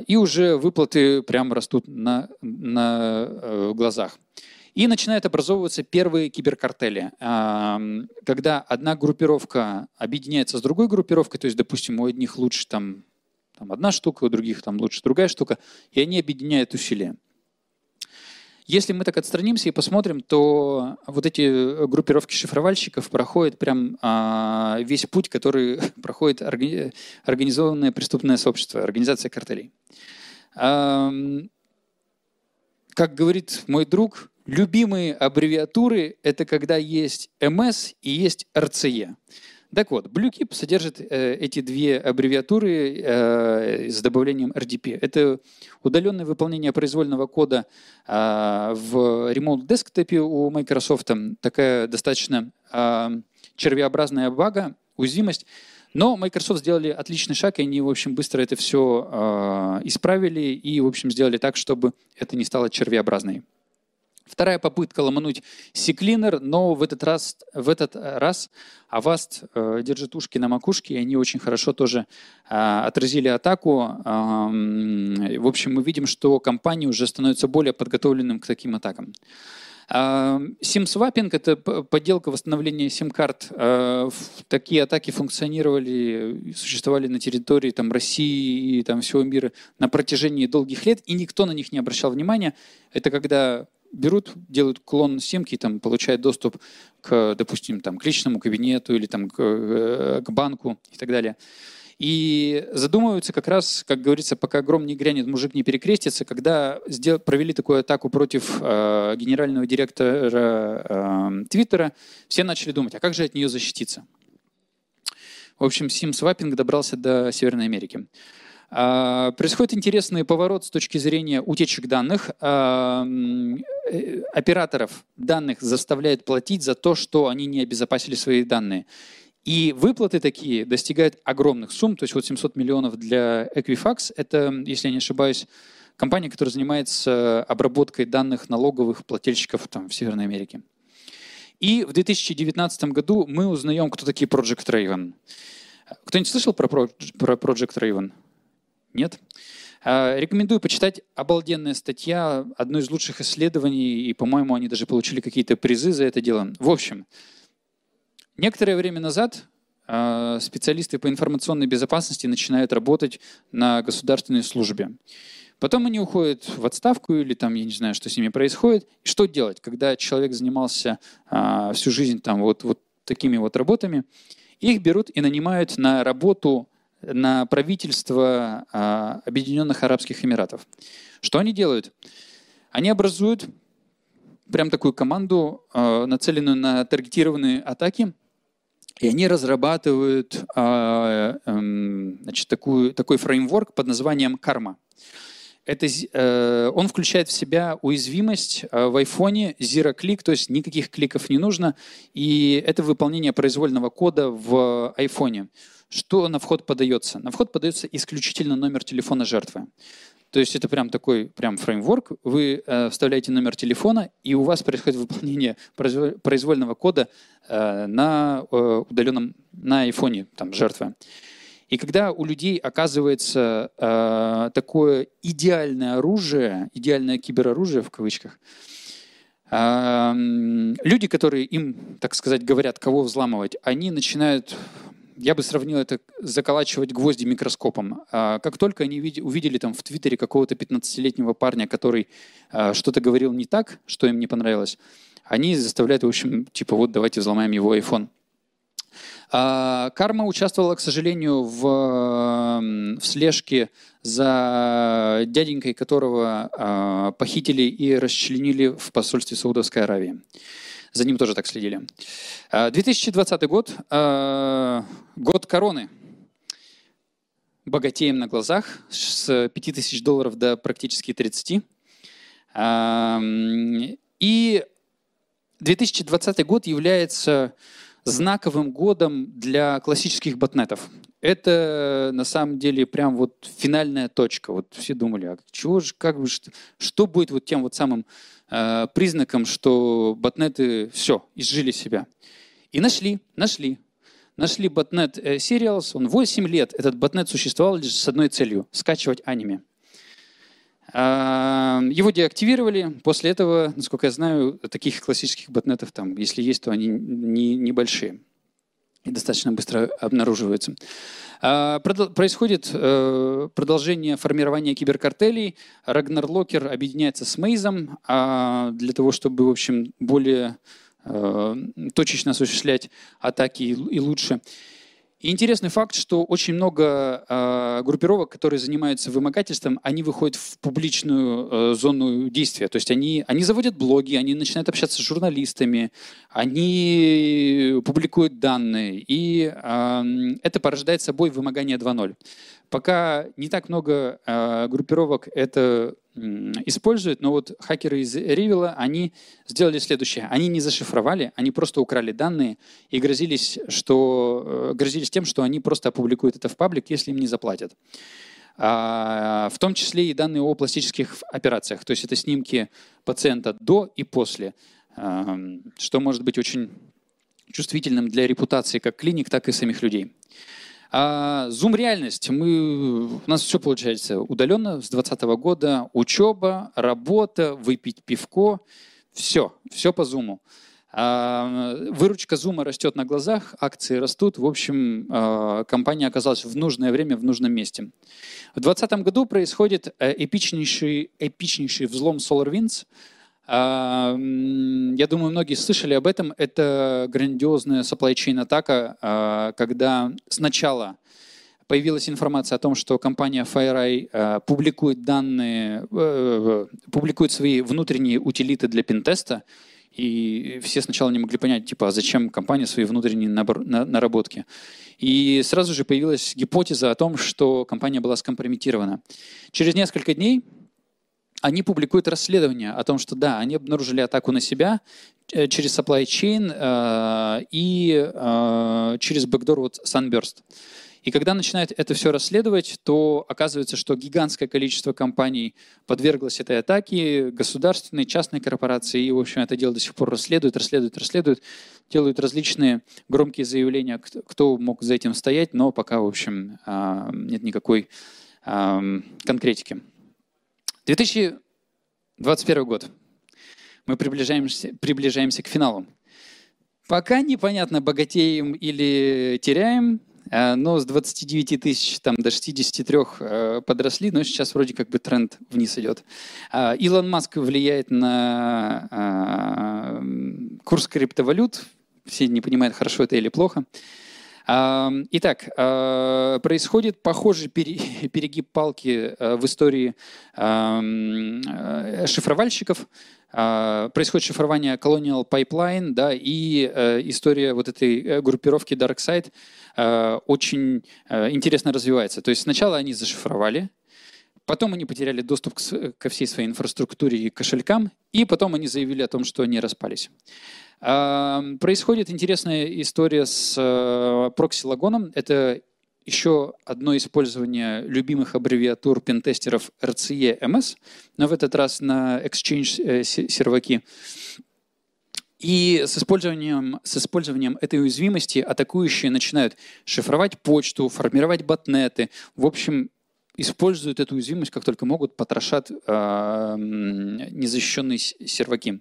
И уже выплаты прямо растут на, на глазах. И начинают образовываться первые киберкартели, когда одна группировка объединяется с другой группировкой, то есть, допустим, у одних лучше там, там одна штука, у других там лучше другая штука, и они объединяют усилия. Если мы так отстранимся и посмотрим, то вот эти группировки шифровальщиков проходят прям а, весь путь, который *laughs* проходит органи- организованное преступное сообщество, организация картелей. А, как говорит мой друг, Любимые аббревиатуры — это когда есть МС и есть РЦЕ. Так вот, BlueKeep содержит э, эти две аббревиатуры э, с добавлением RDP. Это удаленное выполнение произвольного кода э, в Remote Desktop у Microsoft. Такая достаточно э, червеобразная бага, уязвимость. Но Microsoft сделали отличный шаг, и они, в общем, быстро это все э, исправили и, в общем, сделали так, чтобы это не стало червеобразной. Вторая попытка ломануть CCleaner, но в этот раз, в этот раз Avast э, держит ушки на макушке, и они очень хорошо тоже э, отразили атаку. Э, в общем, мы видим, что компания уже становится более подготовленным к таким атакам. Сим-сваппинг — это подделка восстановления сим-карт. Такие атаки функционировали, существовали на территории там, России и там, всего мира на протяжении долгих лет, и никто на них не обращал внимания. Это когда берут, делают клон симки, там, получают доступ к, допустим, там, к личному кабинету или там, к, э, к банку и так далее. И задумываются как раз, как говорится, пока гром не грянет, мужик не перекрестится, когда сдел, провели такую атаку против э, генерального директора э, Твиттера, все начали думать, а как же от нее защититься? В общем, сим-сваппинг добрался до Северной Америки. А, происходит интересный поворот с точки зрения утечек данных. Э, операторов данных заставляют платить за то, что они не обезопасили свои данные. И выплаты такие достигают огромных сумм. То есть вот 700 миллионов для Equifax – это, если я не ошибаюсь, компания, которая занимается обработкой данных налоговых плательщиков там, в Северной Америке. И в 2019 году мы узнаем, кто такие Project Raven. Кто-нибудь слышал про, Project Raven? Нет? А, рекомендую почитать обалденная статья, одно из лучших исследований, и, по-моему, они даже получили какие-то призы за это дело. В общем, некоторое время назад а, специалисты по информационной безопасности начинают работать на государственной службе. Потом они уходят в отставку или там, я не знаю, что с ними происходит. И что делать, когда человек занимался а, всю жизнь там вот, вот такими вот работами? Их берут и нанимают на работу на правительство а, Объединенных Арабских Эмиратов. Что они делают? Они образуют прям такую команду, э, нацеленную на таргетированные атаки, и они разрабатывают э, эм, значит, такую, такой фреймворк под названием «Карма». Это, э, он включает в себя уязвимость э, в айфоне Zero Click, то есть никаких кликов не нужно, и это выполнение произвольного кода в айфоне. Что на вход подается? На вход подается исключительно номер телефона жертвы. То есть это прям такой прям фреймворк. Вы э, вставляете номер телефона, и у вас происходит *laughs* выполнение произвольного кода э, на э, удаленном на айфоне там жертвы. И когда у людей оказывается э, такое идеальное оружие, идеальное кибероружие в кавычках, э, люди, которые им, так сказать, говорят, кого взламывать, они начинают я бы сравнил это заколачивать гвозди микроскопом. А, как только они увидели там в Твиттере какого-то 15-летнего парня, который а, что-то говорил не так, что им не понравилось, они заставляют, в общем, типа, вот давайте взломаем его iPhone. А, Карма участвовала, к сожалению, в, в слежке за дяденькой, которого похитили и расчленили в посольстве Саудовской Аравии. За ним тоже так следили. 2020 год, год короны. Богатеем на глазах с 5000 долларов до практически 30. И 2020 год является знаковым годом для классических ботнетов. Это на самом деле прям вот финальная точка. Вот все думали, а чего же, как бы, что, что будет вот тем вот самым э, признаком, что ботнеты все, изжили себя. И нашли, нашли. Нашли ботнет э, Serials, он 8 лет, этот ботнет существовал лишь с одной целью – скачивать аниме. Его деактивировали. После этого, насколько я знаю, таких классических ботнетов там, если есть, то они не, небольшие и достаточно быстро обнаруживаются. А, происходит э, продолжение формирования киберкартелей. Рагнар Локер объединяется с Мейзом а, для того, чтобы, в общем, более э, точечно осуществлять атаки и лучше. И интересный факт, что очень много э, группировок, которые занимаются вымогательством, они выходят в публичную э, зону действия. То есть они, они заводят блоги, они начинают общаться с журналистами, они публикуют данные. И э, это порождает собой вымогание 2.0. Пока не так много э, группировок это используют, но вот хакеры из Ривела, они сделали следующее. Они не зашифровали, они просто украли данные и грозились, что, э, грозились тем, что они просто опубликуют это в паблик, если им не заплатят. А, в том числе и данные о пластических операциях. То есть это снимки пациента до и после, а, что может быть очень чувствительным для репутации как клиник, так и самих людей. А, Zoom-реальность. Мы, у нас все получается удаленно с 2020 года. Учеба, работа, выпить пивко. Все, все по Zoom. А, выручка Zoom растет на глазах, акции растут. В общем, а, компания оказалась в нужное время, в нужном месте. В 2020 году происходит э, эпичнейший, эпичнейший взлом SolarWinds – я думаю, многие слышали об этом. Это грандиозная supply chain атака, а, когда сначала появилась информация о том, что компания FireEye а, публикует данные, э, публикует свои внутренние утилиты для пентеста, и все сначала не могли понять, типа, а зачем компания свои внутренние наработки. И сразу же появилась гипотеза о том, что компания была скомпрометирована. Через несколько дней они публикуют расследование о том, что да, они обнаружили атаку на себя э, через supply chain э, и э, через backdoor вот Sunburst. И когда начинают это все расследовать, то оказывается, что гигантское количество компаний подверглось этой атаке, государственные, частные корпорации, и, в общем, это дело до сих пор расследуют, расследуют, расследуют, делают различные громкие заявления, кто мог за этим стоять, но пока, в общем, э, нет никакой э, конкретики. 2021 год. Мы приближаемся, приближаемся к финалу. Пока непонятно, богатеем или теряем, а, но с 29 тысяч там, до 63 э, подросли, но сейчас вроде как бы тренд вниз идет. А, Илон Маск влияет на курс криптовалют. Все не понимают, хорошо это или плохо. Итак, а, происходит похожий *laughs* перегиб палки а, в истории э, шифровальщиков. Происходит шифрование Colonial Pipeline, да, и э, история вот этой э, группировки DarkSide очень интересно развивается. То есть сначала они зашифровали, Потом они потеряли доступ ко всей своей инфраструктуре и кошелькам, и потом они заявили о том, что они распались. Происходит интересная история с э, прокси-лагоном. Это еще одно использование любимых аббревиатур пентестеров RCE-MS, но в этот раз на Exchange э, серваки. И с использованием, с использованием этой уязвимости атакующие начинают шифровать почту, формировать ботнеты. В общем, используют эту уязвимость как только могут, потрошат э, незащищенные серваки.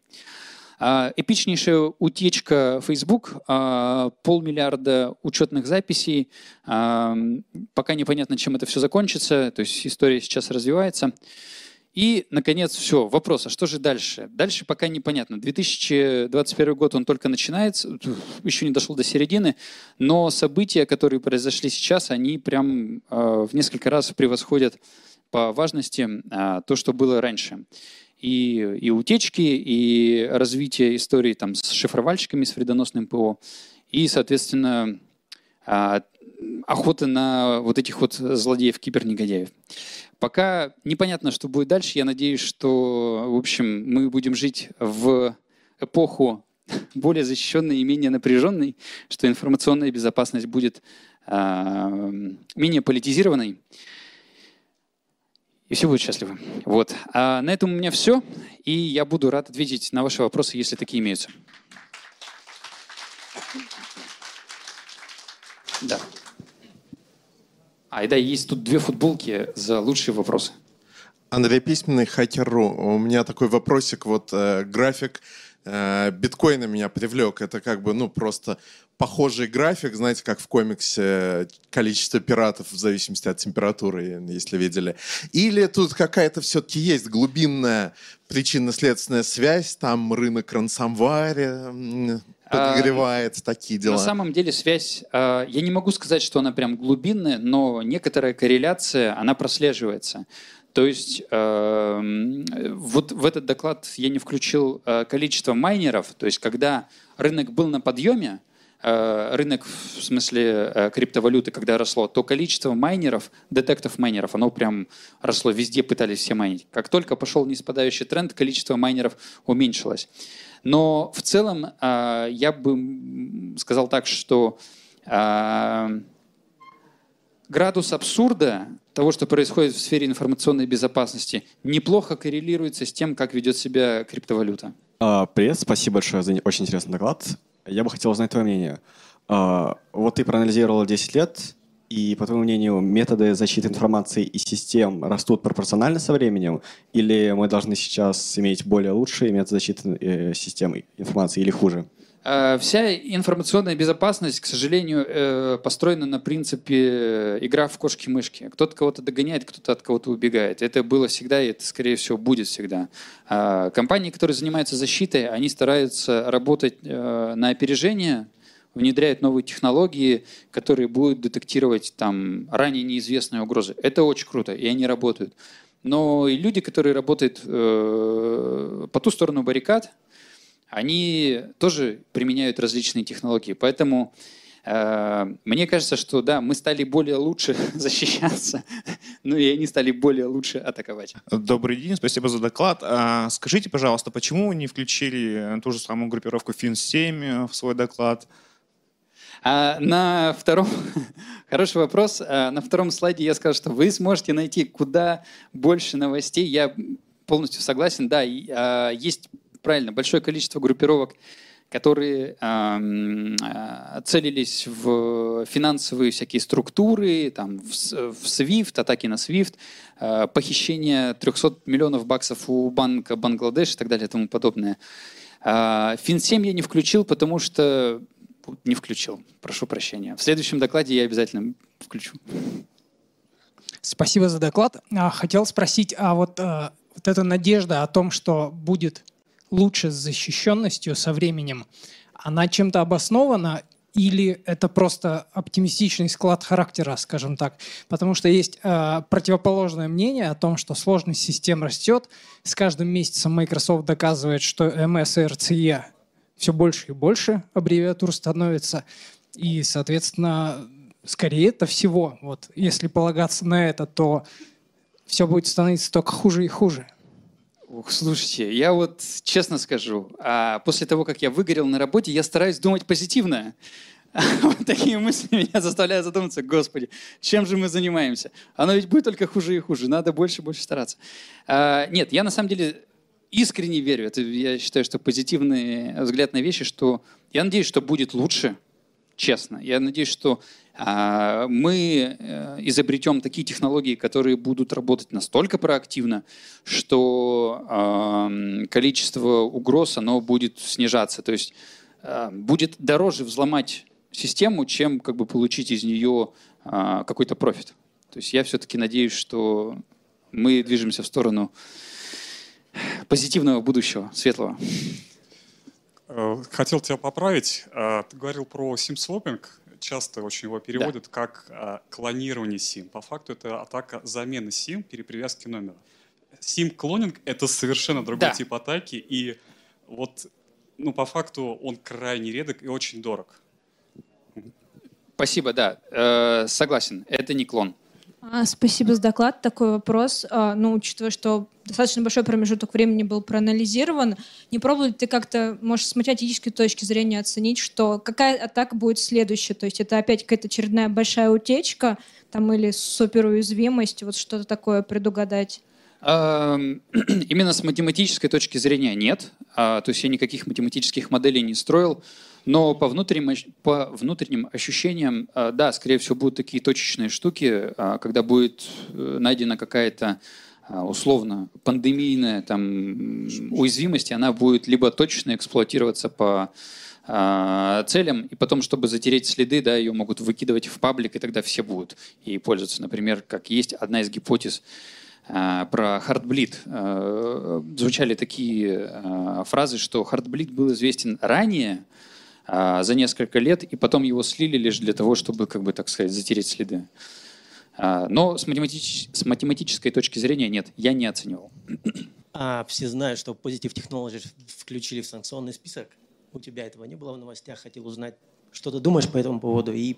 А, эпичнейшая утечка Facebook, а, полмиллиарда учетных записей. Пока непонятно, чем это все закончится. То есть история сейчас развивается. И, наконец, все. Вопрос, а что же дальше? Дальше пока непонятно. 2021 год, он только начинается, еще не дошел до середины, но события, которые произошли сейчас, они прям в несколько раз превосходят по важности то, что было раньше и, и утечки, и развитие истории там, с шифровальщиками, с вредоносным ПО, и, соответственно, а, охота на вот этих вот злодеев-кибернегодяев. Пока непонятно, что будет дальше. Я надеюсь, что, в общем, мы будем жить в эпоху *laughs* более защищенной и менее напряженной, что информационная безопасность будет э, менее политизированной и все будут счастливы. Вот. А на этом у меня все, и я буду рад ответить на ваши вопросы, если такие имеются. Да. А, и есть тут две футболки за лучшие вопросы. Андрей Письменный, Хакер.ру. У меня такой вопросик. Вот э, график э, биткоина меня привлек. Это как бы, ну, просто похожий график, знаете, как в комиксе количество пиратов в зависимости от температуры, если видели. Или тут какая-то все-таки есть глубинная причинно-следственная связь, там рынок рансамваре подогревается, а, такие дела. На самом деле связь, а, я не могу сказать, что она прям глубинная, но некоторая корреляция, она прослеживается. То есть э, вот в этот доклад я не включил количество майнеров, то есть когда рынок был на подъеме, рынок в смысле э, криптовалюты, когда росло, то количество майнеров, детектов майнеров, оно прям росло, везде пытались все майнить. Как только пошел неспадающий тренд, количество майнеров уменьшилось. Но в целом э, я бы сказал так, что градус абсурда того, что происходит в сфере информационной безопасности, неплохо коррелируется с тем, как ведет себя криптовалюта. А, привет, спасибо большое за очень интересный доклад. Я бы хотел узнать твое мнение. А, вот ты проанализировал 10 лет, и, по твоему мнению, методы защиты информации и систем растут пропорционально со временем? Или мы должны сейчас иметь более лучшие методы защиты э, систем информации или хуже? А, вся информационная безопасность, к сожалению, э, построена на принципе э, игра в кошки-мышки. Кто-то кого-то догоняет, кто-то от кого-то убегает. Это было всегда, и это, скорее всего, будет всегда. А, компании, которые занимаются защитой, они стараются работать э, на опережение, внедряют новые технологии, которые будут детектировать там ранее неизвестные угрозы. Это очень круто, и они работают. Но и люди, которые работают по ту сторону баррикад, они тоже применяют различные технологии. Поэтому э, мне кажется, что да, мы стали более лучше *laughs* защищаться, ну и они стали более лучше атаковать. Добрый день, спасибо за доклад. А, скажите, пожалуйста, почему вы не включили ту же самую группировку FIN7 в свой доклад? А на втором, *laughs* хороший вопрос, а на втором слайде я сказал, что вы сможете найти куда больше новостей. Я полностью согласен, да, а, есть правильно, большое количество группировок, которые э, целились в финансовые всякие структуры, там, в, в SWIFT, атаки на SWIFT, э, похищение 300 миллионов баксов у банка Бангладеш и так далее и тому подобное. Э, Фин7 я не включил, потому что не включил, прошу прощения. В следующем докладе я обязательно включу. Спасибо за доклад. Хотел спросить, а вот, вот эта надежда о том, что будет лучше с защищенностью со временем, она чем-то обоснована или это просто оптимистичный склад характера, скажем так. Потому что есть э, противоположное мнение о том, что сложность систем растет. С каждым месяцем Microsoft доказывает, что MS и RCE все больше и больше аббревиатур становится. И, соответственно, скорее это всего. Вот, если полагаться на это, то все будет становиться только хуже и хуже. Слушайте, я вот честно скажу, а после того, как я выгорел на работе, я стараюсь думать позитивно. *laughs* Вот такие мысли меня заставляют задуматься, господи, чем же мы занимаемся? Оно ведь будет только хуже и хуже, надо больше и больше стараться. А, нет, я на самом деле искренне верю, это, я считаю, что позитивный взгляд на вещи, что я надеюсь, что будет лучше, честно. Я надеюсь, что мы э, изобретем такие технологии, которые будут работать настолько проактивно, что а, количество угроз оно будет снижаться. То есть а, будет дороже взломать систему, чем как бы получить из нее какой-то профит. То есть я все-таки надеюсь, что мы движемся в сторону позитивного будущего, светлого. Э, хотел тебя поправить. Э, ты говорил про сим-свопинг. Часто очень его переводят да. как э, клонирование сим. По факту это атака замены сим, перепривязки номера. Сим-клонинг — это совершенно другой да. тип атаки. И вот ну, по факту он крайне редок и очень дорог. Спасибо, да. Э, согласен, это не клон. А, спасибо за доклад. Такой вопрос. А, ну, учитывая, что достаточно большой промежуток времени был проанализирован, не пробовал ли ты как-то, может, с математической точки зрения оценить, что какая атака будет следующая? То есть это опять какая-то очередная большая утечка там или суперуязвимость, вот что-то такое предугадать? *clears throat* Именно с математической точки зрения нет. А, то есть я никаких математических моделей не строил. Но по внутренним, по внутренним ощущениям, а, да, скорее всего, будут такие точечные штуки, а, когда будет э, найдена какая-то условно пандемийная там, уязвимость, и она будет либо точечно эксплуатироваться по целям, и потом, чтобы затереть следы, да, ее могут выкидывать в паблик, и тогда все будут и пользоваться. Например, как есть одна из гипотез про Heartbleed. Звучали такие фразы, что Heartbleed был известен ранее, за несколько лет, и потом его слили лишь для того, чтобы, как бы, так сказать, затереть следы. А, но с, математич... с математической точки зрения нет, я не оценивал. *clears throat* А все знают, что Positive Technologies включили в санкционный список. У тебя этого не было в новостях. Хотел узнать, что ты думаешь по этому поводу и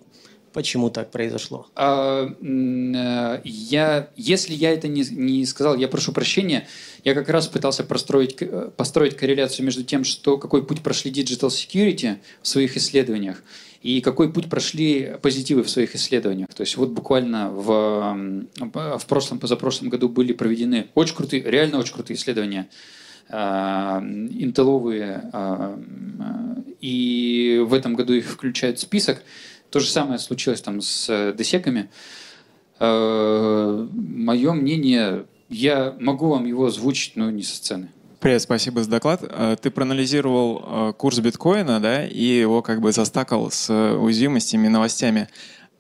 Почему так произошло? А, э, я, если я это не, не сказал, я прошу прощения. Я как раз пытался простроить, построить корреляцию между тем, что, какой путь прошли Digital Security в своих исследованиях и какой путь прошли позитивы в своих исследованиях. То есть вот буквально в, в прошлом, позапрошлом году были проведены очень крутые, реально очень крутые исследования а, интеловые, а, и в этом году их включают в список. То же самое случилось там с э, десеками. Э, Мое мнение, я могу вам его озвучить, но не со сцены. Привет, спасибо за доклад. Э, ты проанализировал курс биткоина, да, и его как бы застакал с уязвимостями, новостями.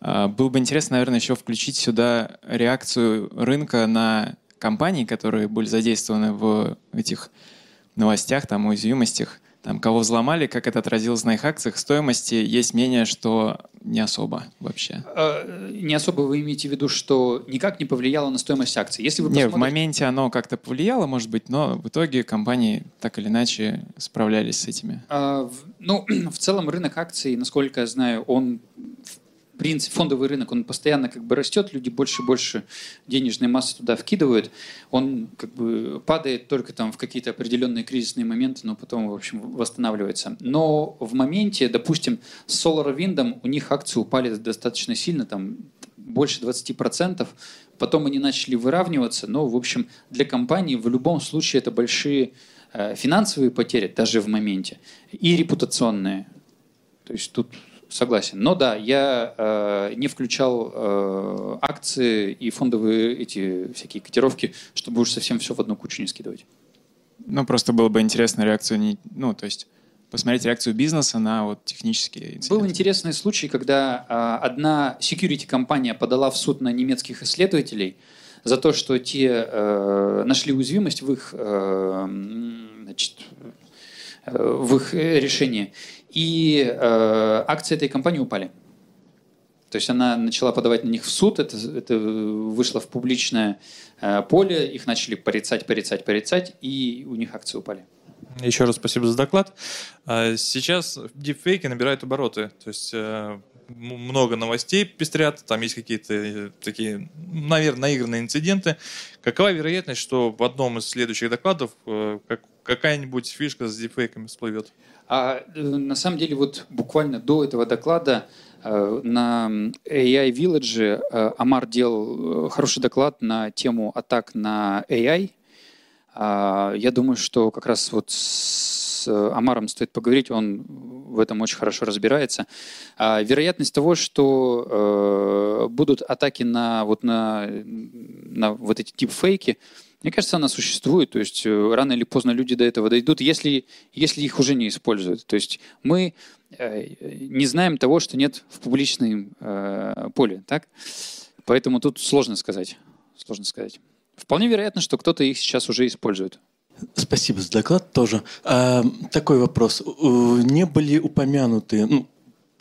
Было бы интересно, наверное, еще включить сюда реакцию рынка на компании, которые были задействованы в этих новостях, там, уязвимостях там, кого взломали, как это отразилось на их акциях, стоимости, есть мнение, что не особо вообще. Э, не особо вы имеете в виду, что никак не повлияло на стоимость акций? Если вы посмотрите... Нет, в моменте оно как-то повлияло, может быть, но в итоге компании так или иначе справлялись с этими. А, ну, *clears throat* в целом рынок акций, насколько я знаю, он принцип, фондовый рынок, он постоянно как бы растет, люди больше и больше денежной массы туда вкидывают, он как бы падает только там в какие-то определенные кризисные моменты, но потом, в общем, восстанавливается. Но в моменте, допустим, с SolarWind у них акции упали достаточно сильно, там больше 20%, потом они начали выравниваться, но, в общем, для компании в любом случае это большие э, финансовые потери, даже в моменте, и репутационные. То есть тут Согласен. Но да, я э, не включал э, акции и фондовые эти всякие котировки, чтобы уж совсем все в одну кучу не скидывать. Ну, просто было бы интересно реакцию, не, ну, то есть посмотреть реакцию бизнеса на вот технические инциденты. Был интересный случай, когда э, одна security-компания подала в суд на немецких исследователей за то, что те э, нашли уязвимость в их, э, значит, э, в их решении. И э, акции этой компании упали. То есть она начала подавать на них в суд, это, это вышло в публичное э, поле, их начали порицать, порицать, порицать, и у них акции упали. Еще раз спасибо за доклад. А, сейчас дипфейки набирают обороты. То есть э, много новостей пестрят, там есть какие-то э, такие, наверное, наигранные инциденты. Какова вероятность, что в одном из следующих докладов э, какая-нибудь фишка с дипфейками всплывет? А на самом деле вот буквально до этого доклада на AI Village Амар делал хороший доклад на тему атак на AI – а, я думаю, что как раз вот с Амаром стоит поговорить, он в этом очень хорошо разбирается. А, вероятность того, что э, будут атаки на вот, на, на вот эти типфейки, мне кажется, она существует. То есть э, рано или поздно люди до этого дойдут, если, если их уже не используют. То есть мы э, не знаем того, что нет в публичном поле. Так? Поэтому тут сложно сказать. Сложно сказать. Вполне вероятно, что кто-то их сейчас уже использует. Спасибо за доклад тоже. А, такой вопрос. Не были упомянуты, ну,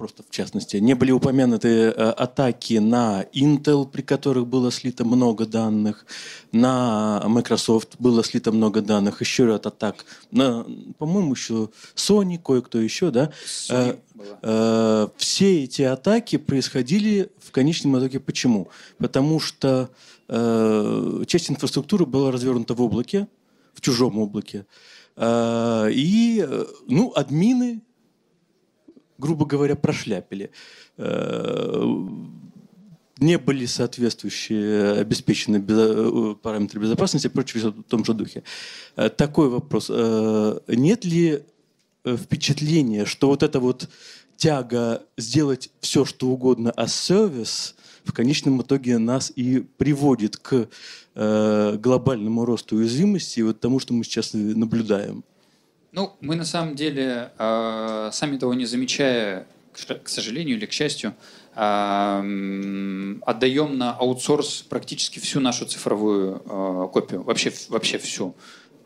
просто в частности, не были упомянуты э, атаки на Intel, при которых было слито много данных, на Microsoft было слито много данных, еще ряд атак, на, по-моему, еще Sony, кое-кто еще, да? Sony э, все эти атаки происходили в конечном итоге почему? Потому что Э, часть инфраструктуры была развернута в облаке, в чужом облаке. Э, и, э, ну, админы, грубо говоря, прошляпили. Не были соответствующие обеспечены параметры безопасности и прочее в том же духе. Такой вопрос. Нет ли впечатления, что вот эта вот тяга сделать все, что угодно, а сервис – в конечном итоге нас и приводит к э, глобальному росту уязвимости и вот тому, что мы сейчас наблюдаем. Ну, мы на самом деле, э, сами того не замечая, к сожалению или к счастью, э, отдаем на аутсорс практически всю нашу цифровую э, копию, вообще, вообще всю.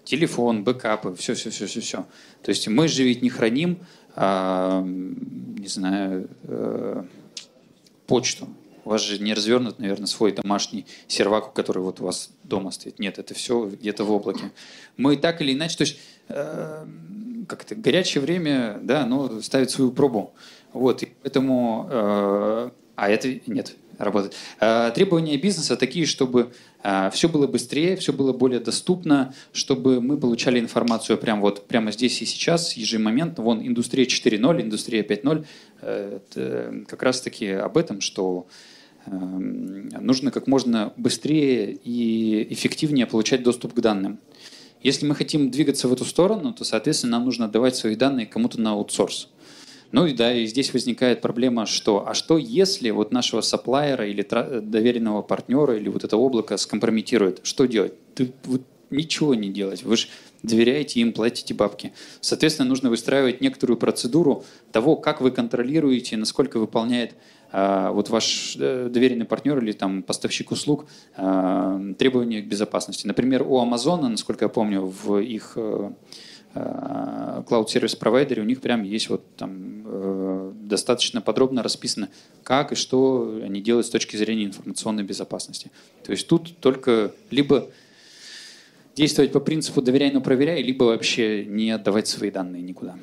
Телефон, бэкапы, все, все, все, все, все. То есть мы же ведь не храним, не знаю, э, почту, у вас же не развернут, наверное, свой домашний сервак, который вот у вас дома стоит. Нет, это все где-то в облаке. Мы так или иначе, то есть э, как-то горячее время, да, оно ставит свою пробу. Вот, и поэтому, э, а это нет, работает. Э, требования бизнеса такие, чтобы э, все было быстрее, все было более доступно, чтобы мы получали информацию прямо вот прямо здесь и сейчас, ежемоментно. Вон индустрия 4.0, индустрия 5.0, э, это как раз-таки об этом, что Эм, нужно как можно быстрее и эффективнее получать доступ к данным. Если мы хотим двигаться в эту сторону, то, соответственно, нам нужно давать свои данные кому-то на аутсорс. Ну и да, и здесь возникает проблема, что, а что если вот нашего сапплайера или доверенного партнера или вот это облако скомпрометирует? Что делать? Ты, вот, ничего не делать. Вы же доверяете им, платите бабки. Соответственно, нужно выстраивать некоторую процедуру того, как вы контролируете, насколько выполняет вот ваш э, доверенный партнер или там поставщик услуг а, требования к безопасности. Например, у Амазона, насколько я помню, в их э, а, cloud сервис провайдере у них прям есть вот там э, достаточно подробно расписано, как и что они делают с точки зрения информационной безопасности. То есть тут только либо действовать по принципу доверяй, но проверяй, либо вообще не отдавать свои данные никуда.